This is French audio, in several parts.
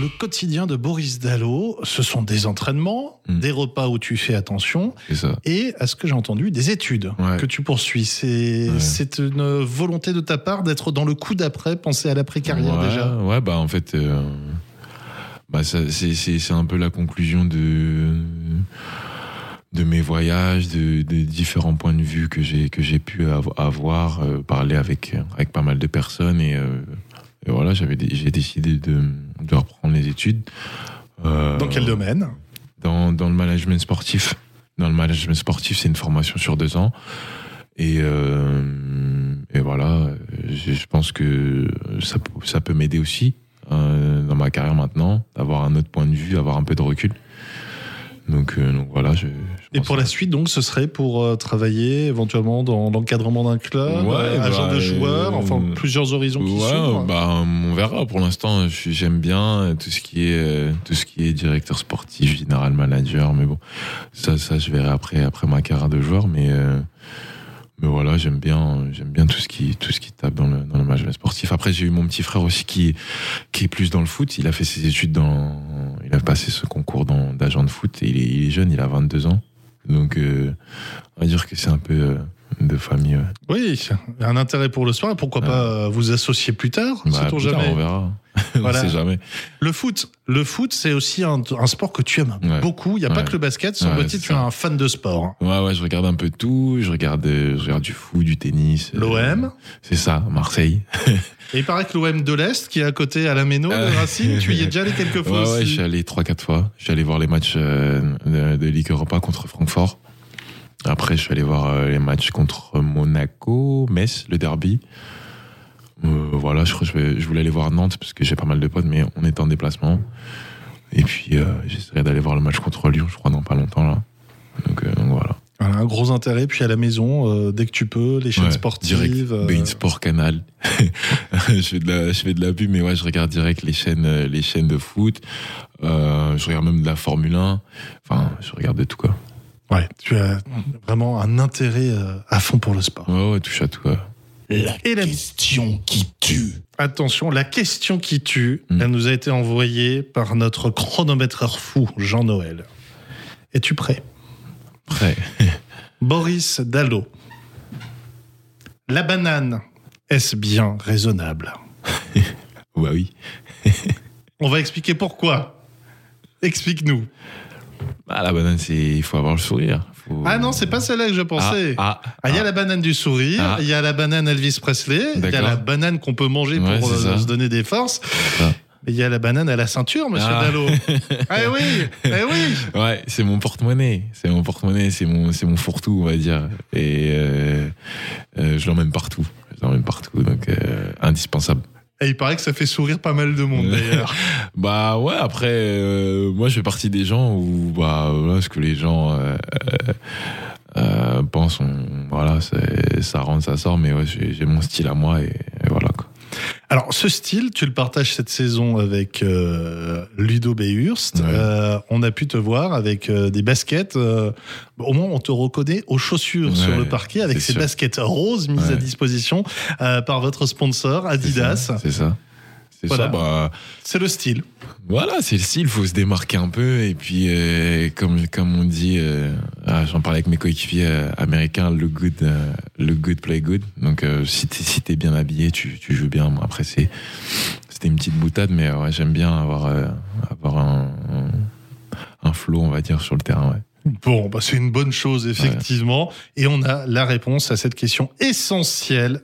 le quotidien de Boris Dallot, ce sont des entraînements, Mm. des repas où tu fais attention ça. et, à ce que j'ai entendu, des études Ouais. que tu poursuis. C'est Ouais. une volonté de ta part d'être dans le coup d'après, penser à l'après-carrière ouais, déjà? Ouais, bah en fait, euh, bah, c'est un peu la conclusion de, de mes voyages, de, de différents points de vue que j'ai que j'ai pu av- avoir, euh, parler avec, avec pas mal de personnes. Et, euh, et voilà, j'avais j'ai décidé de, de reprendre les études. Euh, Dans quel domaine dans, dans le management sportif. Dans le management sportif, c'est une formation sur deux ans. Et, euh, et voilà, je, je pense que ça, peut- ça peut m'aider aussi euh, dans ma carrière maintenant, d'avoir un autre point de vue, avoir un peu de recul. Donc, euh, donc voilà, je, je Et pour la suite, donc, ce serait pour euh, travailler éventuellement dans l'encadrement d'un club, Ouais, euh, agent bah, de joueurs, euh, enfin plusieurs horizons qui Ouais, s'ouvrent. bah, on verra. Pour l'instant, j'aime bien tout ce qui est tout ce qui est directeur sportif, général manager. Mais bon, ça, ça, je verrai après après ma carrière de joueur. Mais mais voilà, j'aime bien j'aime bien tout ce qui tout ce qui tape dans le dans le management sportif. Après, j'ai eu mon petit frère aussi qui qui est plus dans le foot. Il a fait ses études dans il a passé ce concours d'agent de foot. Et il est, il est jeune, il a 22 ans. Donc, euh, on va dire que c'est un peu euh, de famille. ouais. Oui, un intérêt pour le sport pourquoi Ouais. pas euh, vous associer plus tard, Bah, tard, jamais. on verra. Voilà. on sait jamais. Le foot, le foot, c'est aussi un, un sport que tu aimes Ouais. beaucoup. Il n'y a pas que le basket. Ouais, Semble-t-il, c'est tu es un fan de sport. hein. Ouais, ouais, je regarde un peu tout. Je regarde, euh, je regarde du foot, du tennis. euh, L'OM. C'est ça, Marseille. Et il paraît que l'OM de l'Est, qui est à côté à la Méno, Euh. le Racing, tu y es déjà allé quelques fois Ouais, ouais, je aussi. suis allé 3-4 fois. Je suis allé voir les matchs euh, de, de Ligue Europa contre Francfort. Après, je suis allé voir euh, les matchs contre Monaco, Metz, le derby. Euh, voilà, je crois que je, vais- je voulais aller voir Nantes parce que j'ai pas mal de potes, mais on est en déplacement. Et puis, euh, j'essaierai d'aller voir le match contre Lyon, je crois, dans pas longtemps, là. Donc, euh, donc voilà. Voilà, un gros intérêt. Puis à la maison, euh, dès que tu peux, les chaînes Ouais, sportives. Direct. euh, Bein Sport Canal. je, fais de la, je fais de la pub, mais ouais, je regarde direct les chaînes, les chaînes de foot. Euh, je regarde même de la Formule 1. Enfin, je regarde de tout, quoi. Ouais, tu as vraiment un intérêt à fond pour le sport. Ouais, ouais, touche à tout, ouais. La Et la- question qui tue. Attention, la question qui tue, Mm. elle nous a été envoyée par notre chronométreur fou, Jean-Noël. Es-tu prêt Prêt. Boris Dallot. La banane, est-ce bien raisonnable Ouais, oui. On va expliquer pourquoi. Explique-nous. Ah, la banane, c'est, il faut avoir le sourire. Faut- Ah non, c'est pas celle-là que je pensais. Ah, ah, Ah, il y a ah. la banane du sourire, Ah. il y a la banane Elvis Presley, il y a la banane qu'on peut manger Ouais, pour euh, se donner des forces. il y a la banane à la ceinture, monsieur Ah. Dallot. eh oui, eh oui. Ouais, c'est mon porte-monnaie. C'est mon porte-monnaie, c'est mon, c'est mon fourre-tout, on va dire. Et euh, euh, je l'emmène partout. Je l'emmène partout, donc indispensable. Il paraît que ça fait sourire pas mal de monde d'ailleurs. Bah ouais, après, euh, moi je fais partie des gens où, bah voilà, ce que les gens euh, euh, pensent, voilà, ça rentre, ça sort, mais j'ai mon style à moi et. Alors, ce style, tu le partages cette saison avec euh, Ludo Behurst. Ouais. Euh, on a pu te voir avec euh, des baskets. au moins, on te reconnaît aux chaussures Ouais, sur le parquet avec ces sûr. baskets roses mises à disposition par votre sponsor Adidas. C'est ça. C'est Voilà. ça, bah C'est le style. voilà, c'est le style, faut se démarquer un peu et puis euh, comme comme on dit, euh, ah, j'en parlais avec mes coéquipiers euh, américains, le good, le good play good. Donc si t'es si bien habillé, tu, tu joues bien. Bon, après c'est c'était une petite boutade, mais ouais, j'aime bien avoir avoir un, un un flow, on va dire, sur le terrain. Ouais. Bon, bah, c'est une bonne chose, effectivement. Et on a la réponse à cette question essentielle.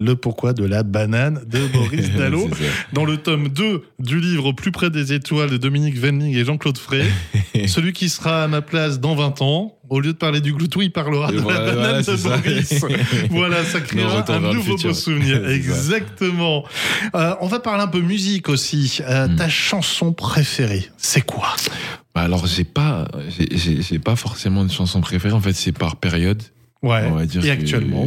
Le pourquoi de la banane de Boris Dallot. Dans le tome 2 du livre Plus près des étoiles de Dominique Venning et Jean-Claude Frey. Celui qui sera à ma place dans 20 ans, au lieu de parler du gloutou, il parlera de Voilà, la banane voilà, de. Boris. voilà, ça créera un nouveau beau souvenir. Exactement. Euh, on va parler un peu musique aussi. Euh, Hmm. Ta chanson préférée, c'est quoi? Bah alors j'ai pas j'ai- pas forcément de chanson préférée. En fait, c'est par période. Ouais. On va dire Et que- actuellement?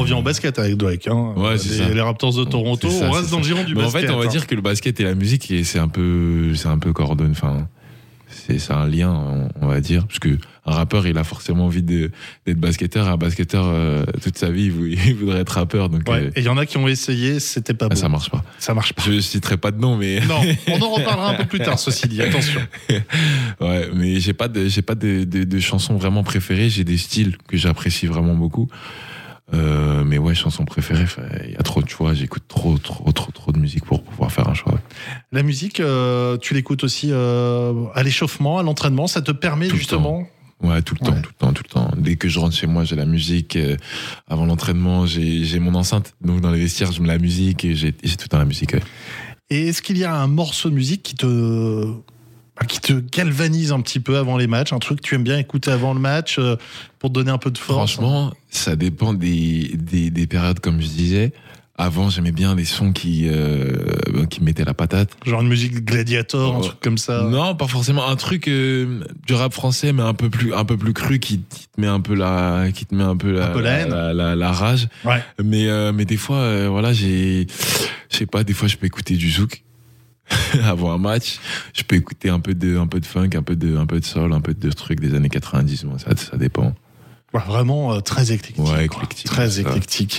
revient en basket avec Drake. Hein. Ouais, c'est les, ça. les Raptors de Toronto, ça, on reste dans le giron du Mais en basket. fait, on va hein. dire que le basket et la musique, c'est un peu, c'est un peu coordonné. Enfin, c'est un lien, on, va dire, parce que un rappeur, il a forcément envie d'être basketteur. Un basketteur, euh, toute sa vie, il, vou- il voudrait être rappeur, donc Ouais. euh, Et il y en a qui ont essayé, c'était pas ah, bon. ça marche pas. Ça marche pas. Je citerai pas de nom, mais Non, on en reparlera un peu plus tard, ceci dit. Attention. ouais, mais j'ai pas de, j'ai pas de, de, de chansons vraiment préférées. J'ai des styles que j'apprécie vraiment beaucoup. Euh, mais ouais, chansons préférées, enfin, il y a trop, tu vois, j'écoute trop, trop, trop, trop de musique pour pouvoir faire un choix. La musique, euh, tu l'écoutes aussi euh, à l'échauffement, à l'entraînement. Ça te permet Tout justement. Ouais, tout le temps, tout le temps, tout le temps. Dès que je rentre chez moi, j'ai la musique. avant l'entraînement, j'ai mon enceinte. Donc dans les vestiaires, je mets la musique et j'ai tout le temps la musique. ouais. Et est-ce qu'il y a un morceau de musique qui te qui te galvanise un petit peu avant les matchs, un truc que tu aimes bien écouter avant le match euh, pour te donner un peu de force Franchement, ça dépend des, des, des périodes, comme je disais. Avant, j'aimais bien des sons qui, euh, qui mettaient la patate. Genre une musique gladiator, un Ouais. truc comme ça. Non, pas forcément un truc euh, du rap français, mais un peu plus, un peu plus cru, qui, qui te met un peu la, qui te met un peu la, Un peu la la, la- la rage. Ouais. Mais, euh, mais des fois, voilà, j'ai, je sais pas, des fois, je peux écouter du zouk avant un match. Je peux écouter un peu de, un peu de funk, un peu de, un peu de soul, un peu de trucs des années 90. Moi, ça, ça dépend. Ouais, vraiment euh, très éclectique. Ouais, éclectique, Très éclectique.